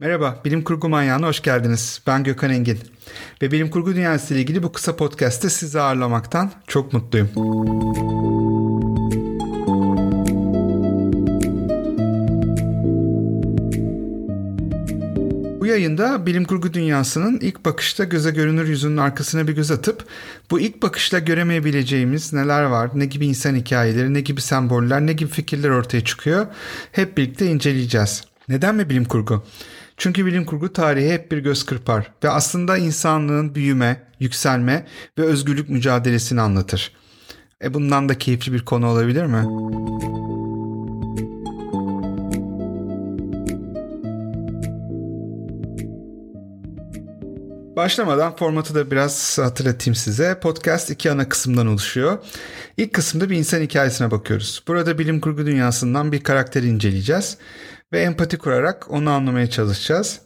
Merhaba, Bilim Kurgu Manyağı'na hoş geldiniz. Ben Gökhan Engin. Ve Bilim Kurgu Dünyası ile ilgili bu kısa podcast'te sizi ağırlamaktan çok mutluyum. Bu yayında bilim kurgu dünyasının ilk bakışta göze görünür yüzünün arkasına bir göz atıp bu ilk bakışla göremeyebileceğimiz neler var, ne gibi insan hikayeleri, ne gibi semboller, ne gibi fikirler ortaya çıkıyor hep birlikte inceleyeceğiz. Neden mi bilim kurgu? Çünkü bilim kurgu tarihi hep bir göz kırpar ve aslında insanlığın büyüme, yükselme ve özgürlük mücadelesini anlatır. E bundan da keyifli bir konu olabilir mi? Başlamadan formatı da biraz hatırlatayım size. Podcast iki ana kısımdan oluşuyor. İlk kısımda bir insan hikayesine bakıyoruz. Burada bilim kurgu dünyasından bir karakteri inceleyeceğiz ve empati kurarak onu anlamaya çalışacağız.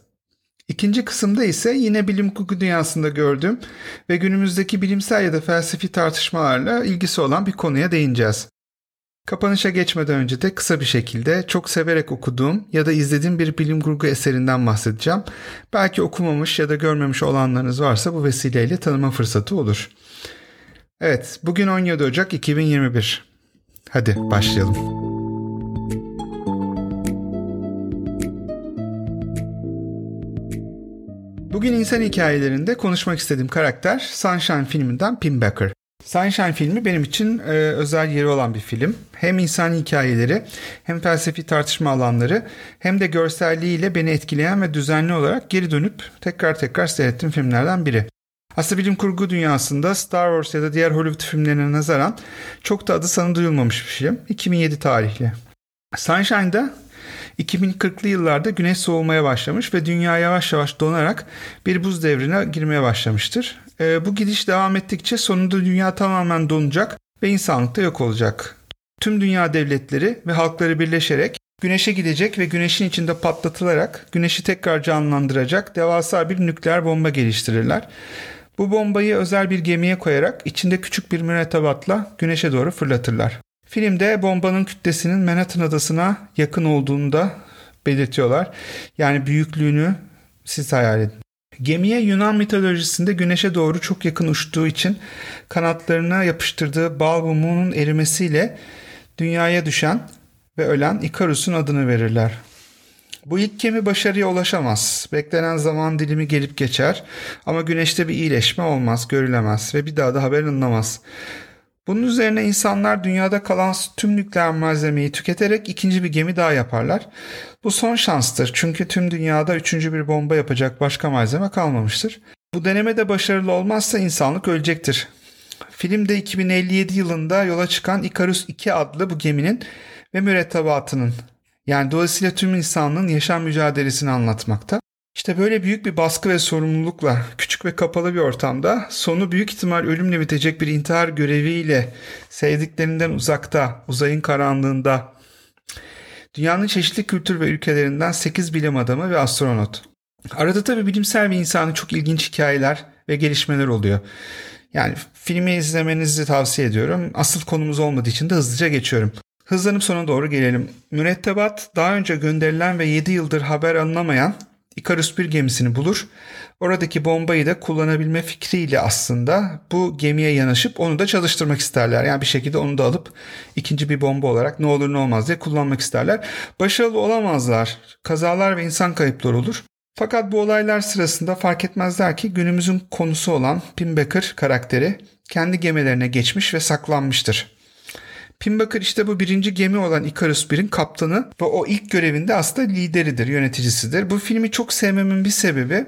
İkinci kısımda ise yine bilim kurgu dünyasında gördüğüm ve günümüzdeki bilimsel ya da felsefi tartışmalarla ilgisi olan bir konuya değineceğiz. Kapanışa geçmeden önce de kısa bir şekilde çok severek okuduğum ya da izlediğim bir bilim kurgu eserinden bahsedeceğim. Belki okumamış ya da görmemiş olanlarınız varsa bu vesileyle tanıma fırsatı olur. Evet, bugün 17 Ocak 2021. Hadi başlayalım. Bugün insan hikayelerinde konuşmak istediğim karakter Sunshine filminden Pim Becker. Sunshine filmi benim için e, özel yeri olan bir film. Hem insan hikayeleri hem felsefi tartışma alanları hem de görselliğiyle beni etkileyen ve düzenli olarak geri dönüp tekrar tekrar seyrettiğim filmlerden biri. Aslında bilim kurgu dünyasında Star Wars ya da diğer Hollywood filmlerine nazaran çok da adı sanı duyulmamış bir film. 2007 tarihli. Sunshine'da 2040'lı yıllarda güneş soğumaya başlamış ve dünya yavaş yavaş donarak bir buz devrine girmeye başlamıştır. E, bu gidiş devam ettikçe sonunda dünya tamamen donacak ve insanlık da yok olacak. Tüm dünya devletleri ve halkları birleşerek güneşe gidecek ve güneşin içinde patlatılarak güneşi tekrar canlandıracak devasa bir nükleer bomba geliştirirler. Bu bombayı özel bir gemiye koyarak içinde küçük bir mürettebatla güneşe doğru fırlatırlar. Filmde bombanın kütlesinin Manhattan adasına yakın olduğunu da belirtiyorlar. Yani büyüklüğünü siz hayal edin. Gemiye Yunan mitolojisinde güneşe doğru çok yakın uçtuğu için kanatlarına yapıştırdığı bal mumunun erimesiyle dünyaya düşen ve ölen Ikarus'un adını verirler. Bu ilk gemi başarıya ulaşamaz. Beklenen zaman dilimi gelip geçer ama güneşte bir iyileşme olmaz, görülemez ve bir daha da haber alınamaz. Bunun üzerine insanlar dünyada kalan tüm nükleer malzemeyi tüketerek ikinci bir gemi daha yaparlar. Bu son şanstır çünkü tüm dünyada üçüncü bir bomba yapacak başka malzeme kalmamıştır. Bu deneme de başarılı olmazsa insanlık ölecektir. Filmde 2057 yılında yola çıkan Icarus 2 adlı bu geminin ve mürettebatının yani dolayısıyla tüm insanlığın yaşam mücadelesini anlatmakta. İşte böyle büyük bir baskı ve sorumlulukla küçük ve kapalı bir ortamda sonu büyük ihtimal ölümle bitecek bir intihar göreviyle sevdiklerinden uzakta, uzayın karanlığında dünyanın çeşitli kültür ve ülkelerinden 8 bilim adamı ve astronot. Arada tabi bilimsel bir insanı çok ilginç hikayeler ve gelişmeler oluyor. Yani filmi izlemenizi tavsiye ediyorum. Asıl konumuz olmadığı için de hızlıca geçiyorum. Hızlanıp sona doğru gelelim. Mürettebat daha önce gönderilen ve 7 yıldır haber alınamayan Icarus bir gemisini bulur. Oradaki bombayı da kullanabilme fikriyle aslında bu gemiye yanaşıp onu da çalıştırmak isterler. Yani bir şekilde onu da alıp ikinci bir bomba olarak ne olur ne olmaz diye kullanmak isterler. Başarılı olamazlar. Kazalar ve insan kayıpları olur. Fakat bu olaylar sırasında fark etmezler ki günümüzün konusu olan Pim Becker karakteri kendi gemilerine geçmiş ve saklanmıştır. Pinbacker işte bu birinci gemi olan Icarus 1'in kaptanı ve o ilk görevinde aslında lideridir, yöneticisidir. Bu filmi çok sevmemin bir sebebi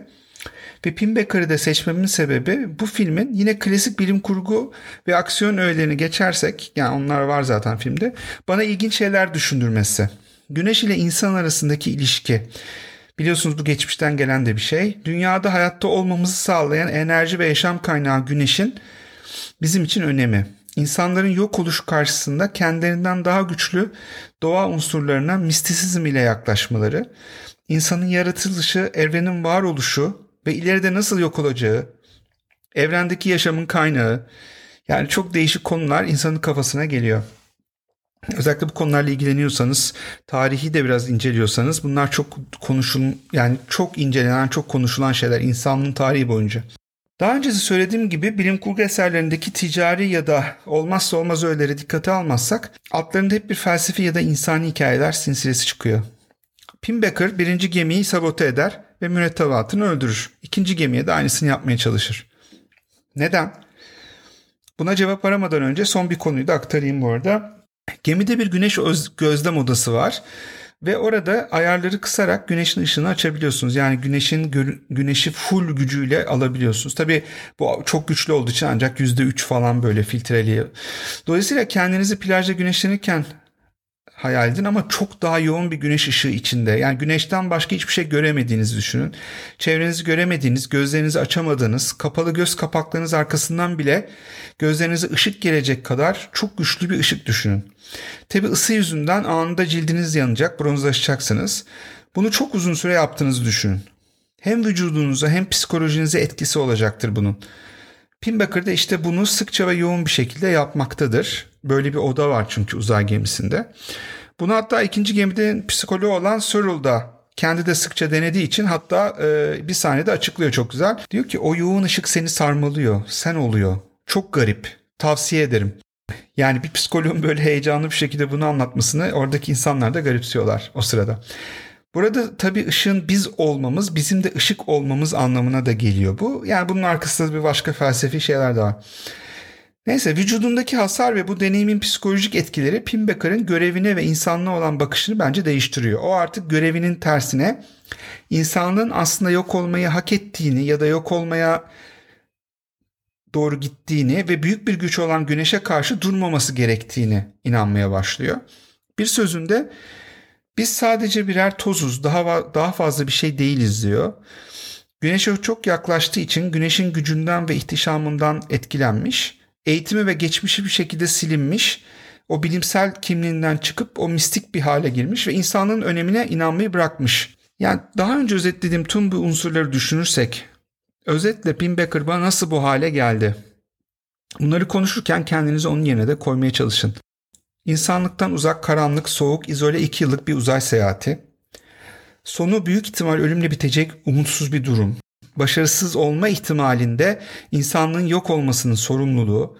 ve Pinbacker'ı da seçmemin sebebi bu filmin yine klasik bilim kurgu ve aksiyon öğelerini geçersek yani onlar var zaten filmde bana ilginç şeyler düşündürmesi. Güneş ile insan arasındaki ilişki. Biliyorsunuz bu geçmişten gelen de bir şey. Dünyada hayatta olmamızı sağlayan enerji ve yaşam kaynağı güneşin bizim için önemi insanların yok oluş karşısında kendilerinden daha güçlü doğa unsurlarına mistisizm ile yaklaşmaları, insanın yaratılışı, evrenin varoluşu ve ileride nasıl yok olacağı, evrendeki yaşamın kaynağı, yani çok değişik konular insanın kafasına geliyor. Özellikle bu konularla ilgileniyorsanız, tarihi de biraz inceliyorsanız bunlar çok konuşun yani çok incelenen, çok konuşulan şeyler insanlığın tarihi boyunca. Daha öncesi söylediğim gibi bilim kurgu eserlerindeki ticari ya da olmazsa olmaz öğeleri dikkate almazsak altlarında hep bir felsefi ya da insani hikayeler sinsilesi çıkıyor. Pinbacker birinci gemiyi sabote eder ve mürettebatını öldürür. İkinci gemiye de aynısını yapmaya çalışır. Neden? Buna cevap aramadan önce son bir konuyu da aktarayım bu arada. Gemide bir güneş gözlem odası var ve orada ayarları kısarak güneşin ışığını açabiliyorsunuz. Yani güneşin güneşi full gücüyle alabiliyorsunuz. Tabii bu çok güçlü olduğu için ancak %3 falan böyle filtreliyor. Dolayısıyla kendinizi plajda güneşlenirken hayal edin ama çok daha yoğun bir güneş ışığı içinde. Yani güneşten başka hiçbir şey göremediğinizi düşünün. Çevrenizi göremediğiniz, gözlerinizi açamadığınız, kapalı göz kapaklarınız arkasından bile gözlerinize ışık gelecek kadar çok güçlü bir ışık düşünün. Tabi ısı yüzünden anında cildiniz yanacak, bronzlaşacaksınız. Bunu çok uzun süre yaptığınızı düşünün. Hem vücudunuza hem psikolojinize etkisi olacaktır bunun. Pinbacker da işte bunu sıkça ve yoğun bir şekilde yapmaktadır. Böyle bir oda var çünkü uzay gemisinde. Bunu hatta ikinci gemide psikoloğu olan Searle da kendi de sıkça denediği için hatta e, bir sahnede açıklıyor çok güzel. Diyor ki o yoğun ışık seni sarmalıyor, sen oluyor. Çok garip. Tavsiye ederim. Yani bir psikoloğun böyle heyecanlı bir şekilde bunu anlatmasını oradaki insanlar da garipsiyorlar o sırada. Burada tabii ışığın biz olmamız, bizim de ışık olmamız anlamına da geliyor bu. Yani bunun arkasında bir başka felsefi şeyler de var. Neyse vücudundaki hasar ve bu deneyimin psikolojik etkileri Pinbacker'ın görevine ve insanlığa olan bakışını bence değiştiriyor. O artık görevinin tersine insanlığın aslında yok olmayı hak ettiğini ya da yok olmaya doğru gittiğini ve büyük bir güç olan güneşe karşı durmaması gerektiğini inanmaya başlıyor. Bir sözünde biz sadece birer tozuz, daha daha fazla bir şey değiliz diyor. Güneşe çok yaklaştığı için güneşin gücünden ve ihtişamından etkilenmiş, eğitimi ve geçmişi bir şekilde silinmiş, o bilimsel kimliğinden çıkıp o mistik bir hale girmiş ve insanlığın önemine inanmayı bırakmış. Yani daha önce özetlediğim tüm bu unsurları düşünürsek, özetle Pinbacker bana nasıl bu hale geldi? Bunları konuşurken kendinizi onun yerine de koymaya çalışın. İnsanlıktan uzak, karanlık, soğuk, izole iki yıllık bir uzay seyahati. Sonu büyük ihtimal ölümle bitecek umutsuz bir durum. Başarısız olma ihtimalinde insanlığın yok olmasının sorumluluğu,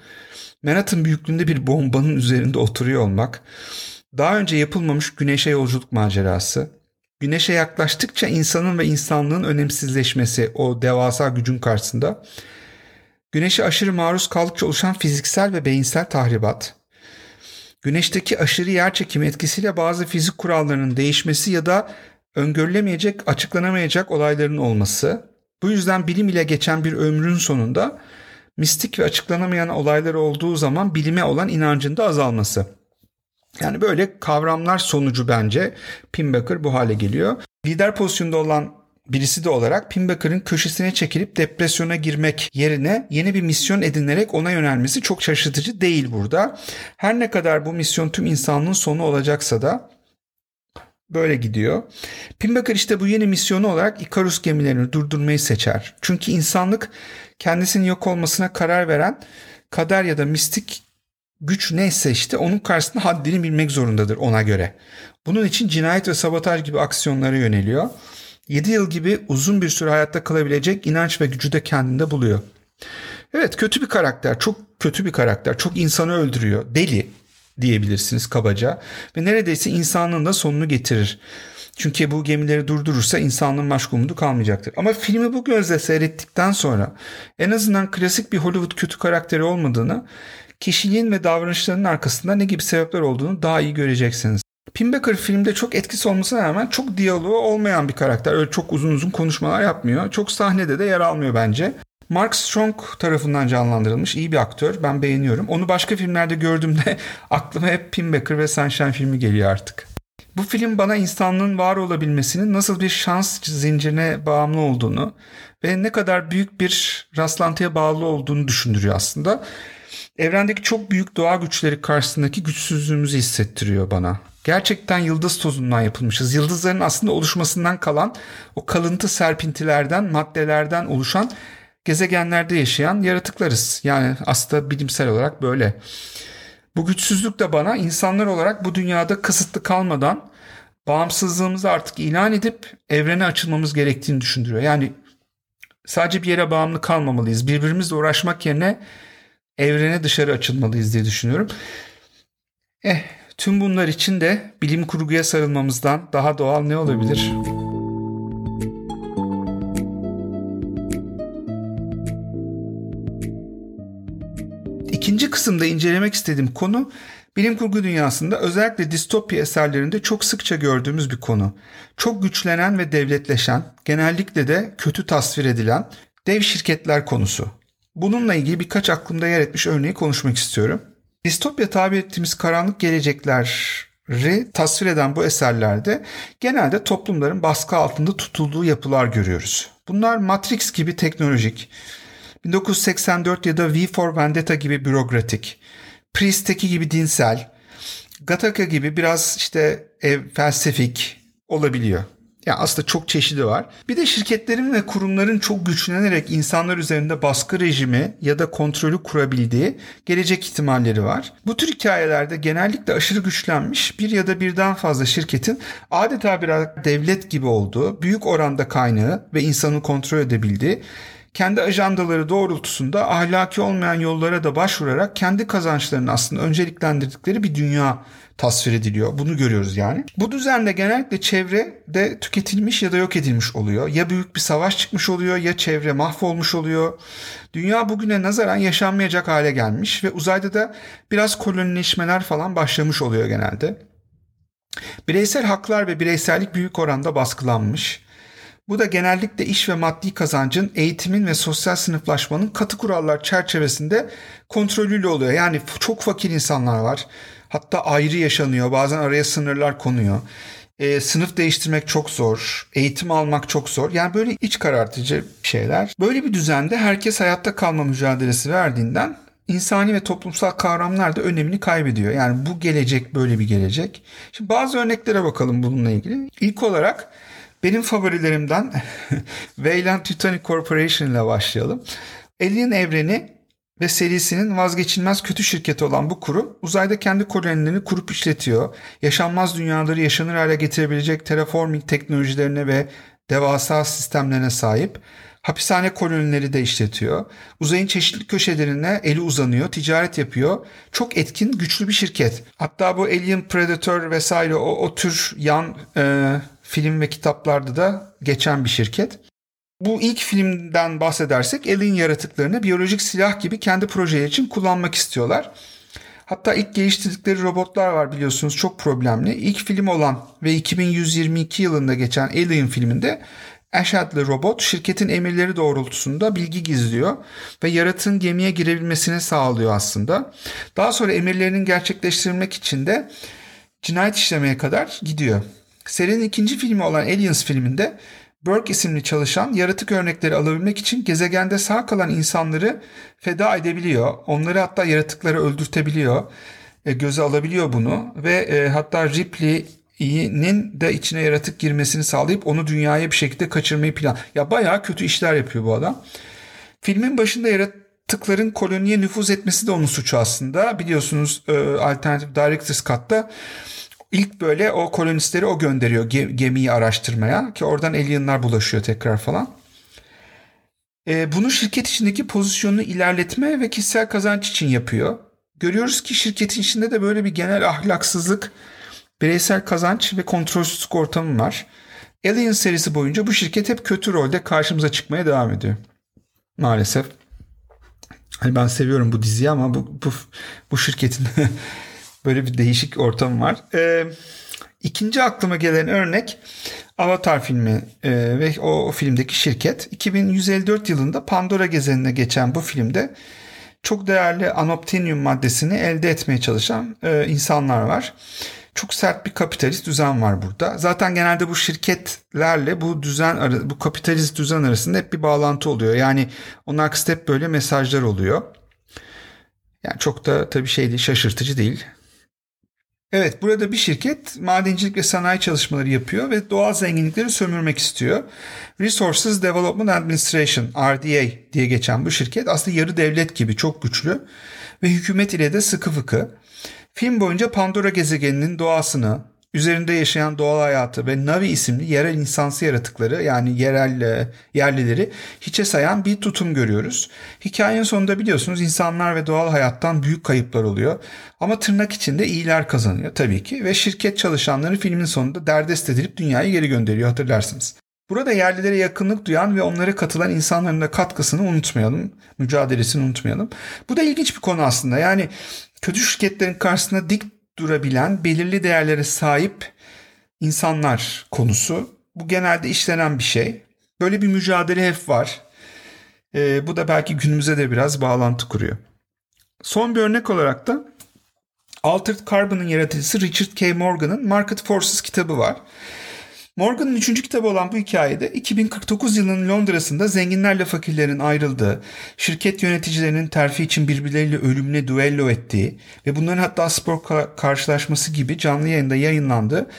Manhattan büyüklüğünde bir bombanın üzerinde oturuyor olmak, daha önce yapılmamış güneşe yolculuk macerası, güneşe yaklaştıkça insanın ve insanlığın önemsizleşmesi o devasa gücün karşısında, güneşe aşırı maruz kaldıkça oluşan fiziksel ve beyinsel tahribat, Güneşteki aşırı yer çekimi etkisiyle bazı fizik kurallarının değişmesi ya da öngörülemeyecek, açıklanamayacak olayların olması. Bu yüzden bilim ile geçen bir ömrün sonunda mistik ve açıklanamayan olaylar olduğu zaman bilime olan inancın da azalması. Yani böyle kavramlar sonucu bence Pinbacker bu hale geliyor. Lider pozisyonda olan birisi de olarak Pinbacker'ın köşesine çekilip depresyona girmek yerine yeni bir misyon edinerek ona yönelmesi çok şaşırtıcı değil burada. Her ne kadar bu misyon tüm insanlığın sonu olacaksa da böyle gidiyor. Pinbacker işte bu yeni misyonu olarak Icarus gemilerini durdurmayı seçer. Çünkü insanlık kendisinin yok olmasına karar veren kader ya da mistik güç neyse işte onun karşısında haddini bilmek zorundadır ona göre. Bunun için cinayet ve sabotaj gibi aksiyonlara yöneliyor. 7 yıl gibi uzun bir süre hayatta kalabilecek inanç ve gücü de kendinde buluyor. Evet kötü bir karakter, çok kötü bir karakter, çok insanı öldürüyor, deli diyebilirsiniz kabaca ve neredeyse insanlığın da sonunu getirir. Çünkü bu gemileri durdurursa insanlığın başka umudu kalmayacaktır. Ama filmi bu gözle seyrettikten sonra en azından klasik bir Hollywood kötü karakteri olmadığını, kişiliğin ve davranışlarının arkasında ne gibi sebepler olduğunu daha iyi göreceksiniz. Pinbacker filmde çok etkisi olmasına rağmen çok diyaloğu olmayan bir karakter. Öyle çok uzun uzun konuşmalar yapmıyor. Çok sahnede de yer almıyor bence. Mark Strong tarafından canlandırılmış iyi bir aktör. Ben beğeniyorum. Onu başka filmlerde gördüğümde aklıma hep Pinbacker ve Sunshine filmi geliyor artık. Bu film bana insanlığın var olabilmesinin nasıl bir şans zincirine bağımlı olduğunu ve ne kadar büyük bir rastlantıya bağlı olduğunu düşündürüyor aslında. Evrendeki çok büyük doğa güçleri karşısındaki güçsüzlüğümüzü hissettiriyor bana. Gerçekten yıldız tozundan yapılmışız. Yıldızların aslında oluşmasından kalan o kalıntı serpintilerden, maddelerden oluşan gezegenlerde yaşayan yaratıklarız. Yani aslında bilimsel olarak böyle. Bu güçsüzlük de bana insanlar olarak bu dünyada kısıtlı kalmadan bağımsızlığımızı artık ilan edip evrene açılmamız gerektiğini düşündürüyor. Yani sadece bir yere bağımlı kalmamalıyız. Birbirimizle uğraşmak yerine evrene dışarı açılmalıyız diye düşünüyorum. Eh, tüm bunlar için de bilim kurguya sarılmamızdan daha doğal ne olabilir? İkinci kısımda incelemek istediğim konu bilim kurgu dünyasında özellikle distopya eserlerinde çok sıkça gördüğümüz bir konu. Çok güçlenen ve devletleşen, genellikle de kötü tasvir edilen dev şirketler konusu. Bununla ilgili birkaç aklımda yer etmiş örneği konuşmak istiyorum. Distopya tabir ettiğimiz karanlık gelecekleri tasvir eden bu eserlerde genelde toplumların baskı altında tutulduğu yapılar görüyoruz. Bunlar Matrix gibi teknolojik, 1984 ya da V for Vendetta gibi bürokratik, Priest'teki gibi dinsel, Gattaca gibi biraz işte ev, felsefik olabiliyor. Yani aslında çok çeşidi var. Bir de şirketlerin ve kurumların çok güçlenerek insanlar üzerinde baskı rejimi ya da kontrolü kurabildiği gelecek ihtimalleri var. Bu tür hikayelerde genellikle aşırı güçlenmiş bir ya da birden fazla şirketin adeta biraz devlet gibi olduğu, büyük oranda kaynağı ve insanı kontrol edebildiği kendi ajandaları doğrultusunda ahlaki olmayan yollara da başvurarak kendi kazançlarını aslında önceliklendirdikleri bir dünya tasvir ediliyor. Bunu görüyoruz yani. Bu düzende genellikle çevre de tüketilmiş ya da yok edilmiş oluyor. Ya büyük bir savaş çıkmış oluyor ya çevre mahvolmuş oluyor. Dünya bugüne nazaran yaşanmayacak hale gelmiş ve uzayda da biraz kolonileşmeler falan başlamış oluyor genelde. Bireysel haklar ve bireysellik büyük oranda baskılanmış. Bu da genellikle iş ve maddi kazancın, eğitimin ve sosyal sınıflaşmanın katı kurallar çerçevesinde kontrolüyle oluyor. Yani çok fakir insanlar var. Hatta ayrı yaşanıyor. Bazen araya sınırlar konuyor. E, sınıf değiştirmek çok zor. Eğitim almak çok zor. Yani böyle iç karartıcı şeyler. Böyle bir düzende herkes hayatta kalma mücadelesi verdiğinden insani ve toplumsal kavramlar da önemini kaybediyor. Yani bu gelecek böyle bir gelecek. Şimdi bazı örneklere bakalım bununla ilgili. İlk olarak benim favorilerimden Weyland Titanic Corporation ile başlayalım. Alien evreni ve serisinin vazgeçilmez kötü şirketi olan bu kurum uzayda kendi kolonilerini kurup işletiyor. Yaşanmaz dünyaları yaşanır hale getirebilecek terraforming teknolojilerine ve devasa sistemlerine sahip. Hapishane kolonileri de işletiyor. Uzayın çeşitli köşelerine eli uzanıyor, ticaret yapıyor. Çok etkin, güçlü bir şirket. Hatta bu Alien Predator vesaire o, o tür yan e, film ve kitaplarda da geçen bir şirket. Bu ilk filmden bahsedersek alien yaratıklarını biyolojik silah gibi kendi projeleri için kullanmak istiyorlar. Hatta ilk geliştirdikleri robotlar var biliyorsunuz çok problemli. İlk film olan ve 2122 yılında geçen Alien filminde Ash adlı robot şirketin emirleri doğrultusunda bilgi gizliyor ve yaratığın gemiye girebilmesini sağlıyor aslında. Daha sonra emirlerinin gerçekleştirilmek için de cinayet işlemeye kadar gidiyor. Serinin ikinci filmi olan Aliens filminde Burke isimli çalışan yaratık örnekleri alabilmek için gezegende sağ kalan insanları feda edebiliyor. Onları hatta yaratıkları öldürtebiliyor. E, göze alabiliyor bunu ve e, hatta Ripley'nin de içine yaratık girmesini sağlayıp onu dünyaya bir şekilde kaçırmayı plan. Ya bayağı kötü işler yapıyor bu adam. Filmin başında yaratıkların koloniye nüfuz etmesi de onun suçu aslında. Biliyorsunuz e, Alternative Director's Cut'ta İlk böyle o kolonistleri o gönderiyor gemiyi araştırmaya ki oradan alienlar bulaşıyor tekrar falan. E, bunu şirket içindeki pozisyonunu ilerletme ve kişisel kazanç için yapıyor. Görüyoruz ki şirketin içinde de böyle bir genel ahlaksızlık, bireysel kazanç ve kontrolsüzlük ortamı var. Alien serisi boyunca bu şirket hep kötü rolde karşımıza çıkmaya devam ediyor. Maalesef. Hani ben seviyorum bu diziyi ama bu bu, bu şirketin Böyle bir değişik ortam var. Ee, ikinci aklıma gelen örnek Avatar filmi e, ve o, filmdeki şirket. 2154 yılında Pandora gezenine geçen bu filmde çok değerli anoptinium maddesini elde etmeye çalışan e, insanlar var. Çok sert bir kapitalist düzen var burada. Zaten genelde bu şirketlerle bu düzen bu kapitalist düzen arasında hep bir bağlantı oluyor. Yani onun arkasında hep böyle mesajlar oluyor. Yani çok da tabii şey değil, şaşırtıcı değil. Evet burada bir şirket madencilik ve sanayi çalışmaları yapıyor ve doğal zenginlikleri sömürmek istiyor. Resources Development Administration RDA diye geçen bu şirket aslında yarı devlet gibi çok güçlü ve hükümet ile de sıkı fıkı. Film boyunca Pandora gezegeninin doğasını, üzerinde yaşayan doğal hayatı ve Navi isimli yerel insansı yaratıkları yani yerel yerlileri hiçe sayan bir tutum görüyoruz. Hikayenin sonunda biliyorsunuz insanlar ve doğal hayattan büyük kayıplar oluyor. Ama tırnak içinde iyiler kazanıyor tabii ki ve şirket çalışanları filmin sonunda derdest edilip dünyayı geri gönderiyor hatırlarsınız. Burada yerlilere yakınlık duyan ve onlara katılan insanların da katkısını unutmayalım. Mücadelesini unutmayalım. Bu da ilginç bir konu aslında. Yani kötü şirketlerin karşısında dik durabilen, belirli değerlere sahip insanlar konusu. Bu genelde işlenen bir şey. Böyle bir mücadele hep var. Ee, bu da belki günümüze de biraz bağlantı kuruyor. Son bir örnek olarak da Altered Carbon'ın yaratıcısı Richard K. Morgan'ın Market Forces kitabı var. Morgan'ın üçüncü kitabı olan bu hikayede 2049 yılının Londra'sında zenginlerle fakirlerin ayrıldığı, şirket yöneticilerinin terfi için birbirleriyle ölümle duello ettiği ve bunların hatta spor karşılaşması gibi canlı yayında yayınlandığı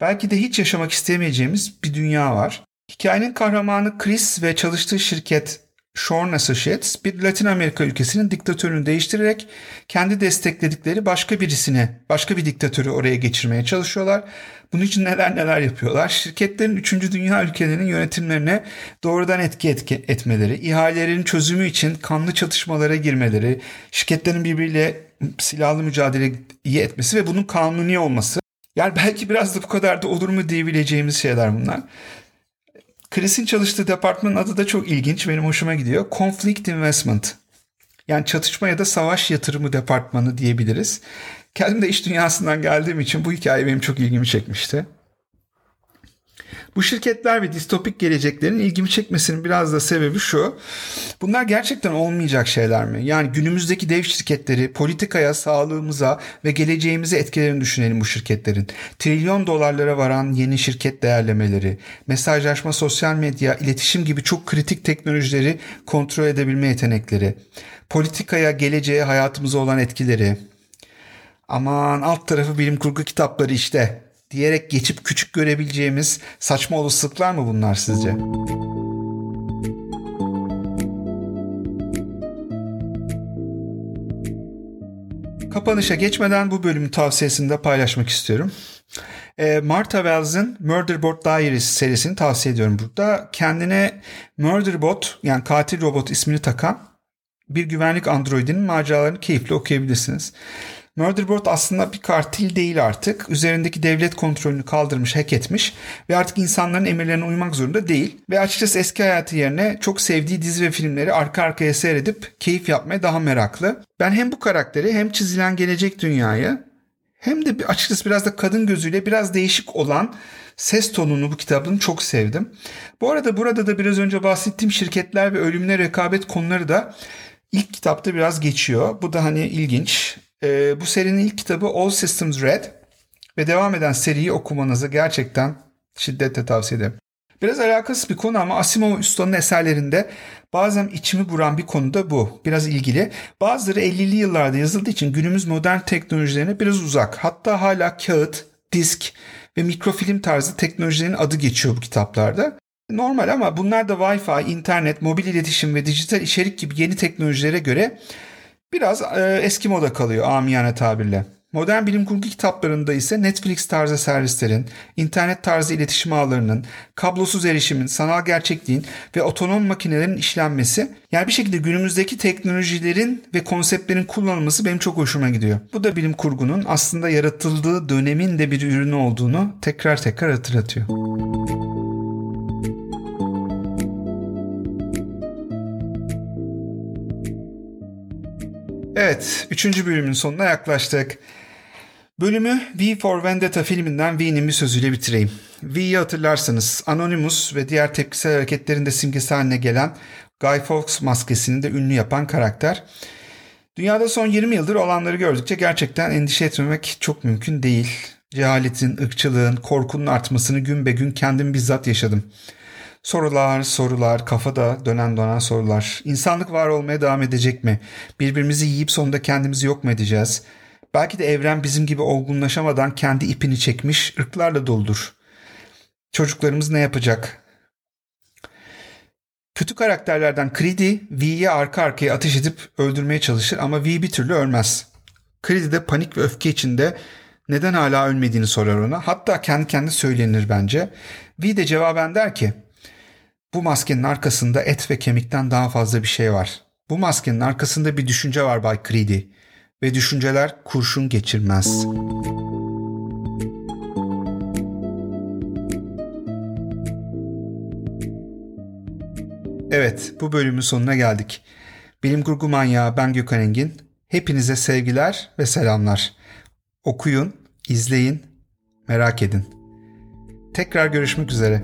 belki de hiç yaşamak istemeyeceğimiz bir dünya var. Hikayenin kahramanı Chris ve çalıştığı şirket Shorn Associates bir Latin Amerika ülkesinin diktatörünü değiştirerek kendi destekledikleri başka birisine, başka bir diktatörü oraya geçirmeye çalışıyorlar. Bunun için neler neler yapıyorlar. Şirketlerin 3. dünya ülkelerinin yönetimlerine doğrudan etki, etki etmeleri, ihalelerin çözümü için kanlı çatışmalara girmeleri, şirketlerin birbiriyle silahlı mücadele iyi etmesi ve bunun kanuni olması. Yani belki biraz da bu kadar da olur mu diyebileceğimiz şeyler bunlar. Chris'in çalıştığı departmanın adı da çok ilginç. Benim hoşuma gidiyor. Conflict Investment. Yani çatışma ya da savaş yatırımı departmanı diyebiliriz. Kendim de iş dünyasından geldiğim için bu hikaye benim çok ilgimi çekmişti. Bu şirketler ve distopik geleceklerin ilgimi çekmesinin biraz da sebebi şu. Bunlar gerçekten olmayacak şeyler mi? Yani günümüzdeki dev şirketleri politikaya, sağlığımıza ve geleceğimize etkilerini düşünelim bu şirketlerin. Trilyon dolarlara varan yeni şirket değerlemeleri, mesajlaşma, sosyal medya, iletişim gibi çok kritik teknolojileri kontrol edebilme yetenekleri, politikaya, geleceğe, hayatımıza olan etkileri, aman alt tarafı bilim kurgu kitapları işte diyerek geçip küçük görebileceğimiz saçma olasılıklar mı bunlar sizce? Kapanışa geçmeden bu bölümün tavsiyesini de paylaşmak istiyorum. E, Martha Wells'ın Murderbot Diaries serisini tavsiye ediyorum burada. Kendine Murderbot yani katil robot ismini takan bir güvenlik androidinin maceralarını keyifle okuyabilirsiniz. Murderboard aslında bir kartil değil artık. Üzerindeki devlet kontrolünü kaldırmış, hack etmiş ve artık insanların emirlerine uymak zorunda değil. Ve açıkçası eski hayatı yerine çok sevdiği dizi ve filmleri arka arkaya seyredip keyif yapmaya daha meraklı. Ben hem bu karakteri hem çizilen gelecek dünyayı hem de açıkçası biraz da kadın gözüyle biraz değişik olan ses tonunu bu kitabın çok sevdim. Bu arada burada da biraz önce bahsettiğim şirketler ve ölümle rekabet konuları da ilk kitapta biraz geçiyor. Bu da hani ilginç. E, bu serinin ilk kitabı All Systems Red ve devam eden seriyi okumanızı gerçekten şiddetle tavsiye ederim. Biraz alakasız bir konu ama Asimov Usta'nın eserlerinde bazen içimi buran bir konu da bu. Biraz ilgili. Bazıları 50'li yıllarda yazıldığı için günümüz modern teknolojilerine biraz uzak. Hatta hala kağıt, disk ve mikrofilm tarzı teknolojilerin adı geçiyor bu kitaplarda. Normal ama bunlar da Wi-Fi, internet, mobil iletişim ve dijital içerik gibi yeni teknolojilere göre Biraz e, eski moda kalıyor amiyane tabirle. Modern bilim kurgu kitaplarında ise Netflix tarzı servislerin, internet tarzı iletişim ağlarının, kablosuz erişimin, sanal gerçekliğin ve otonom makinelerin işlenmesi yani bir şekilde günümüzdeki teknolojilerin ve konseptlerin kullanılması benim çok hoşuma gidiyor. Bu da bilim kurgunun aslında yaratıldığı dönemin de bir ürünü olduğunu tekrar tekrar hatırlatıyor. Evet, üçüncü bölümün sonuna yaklaştık. Bölümü V for Vendetta filminden V'nin bir sözüyle bitireyim. V'yi hatırlarsanız Anonymous ve diğer tepkisel hareketlerinde simgesi haline gelen Guy Fawkes maskesini de ünlü yapan karakter. Dünyada son 20 yıldır olanları gördükçe gerçekten endişe etmemek çok mümkün değil. Cehaletin, ırkçılığın, korkunun artmasını gün be gün kendim bizzat yaşadım. Sorular, sorular, kafada dönen dönen sorular. İnsanlık var olmaya devam edecek mi? Birbirimizi yiyip sonunda kendimizi yok mu edeceğiz? Belki de evren bizim gibi olgunlaşamadan kendi ipini çekmiş ırklarla doludur. Çocuklarımız ne yapacak? Kötü karakterlerden Creedy, V'ye arka arkaya ateş edip öldürmeye çalışır ama V bir türlü ölmez. Creedy de panik ve öfke içinde neden hala ölmediğini sorar ona. Hatta kendi kendine söylenir bence. V de cevaben der ki bu maskenin arkasında et ve kemikten daha fazla bir şey var. Bu maskenin arkasında bir düşünce var Bay Creedy ve düşünceler kurşun geçirmez. Evet, bu bölümün sonuna geldik. Bilim Kurgu Manyağı ben Gökhan Engin. Hepinize sevgiler ve selamlar. Okuyun, izleyin, merak edin. Tekrar görüşmek üzere.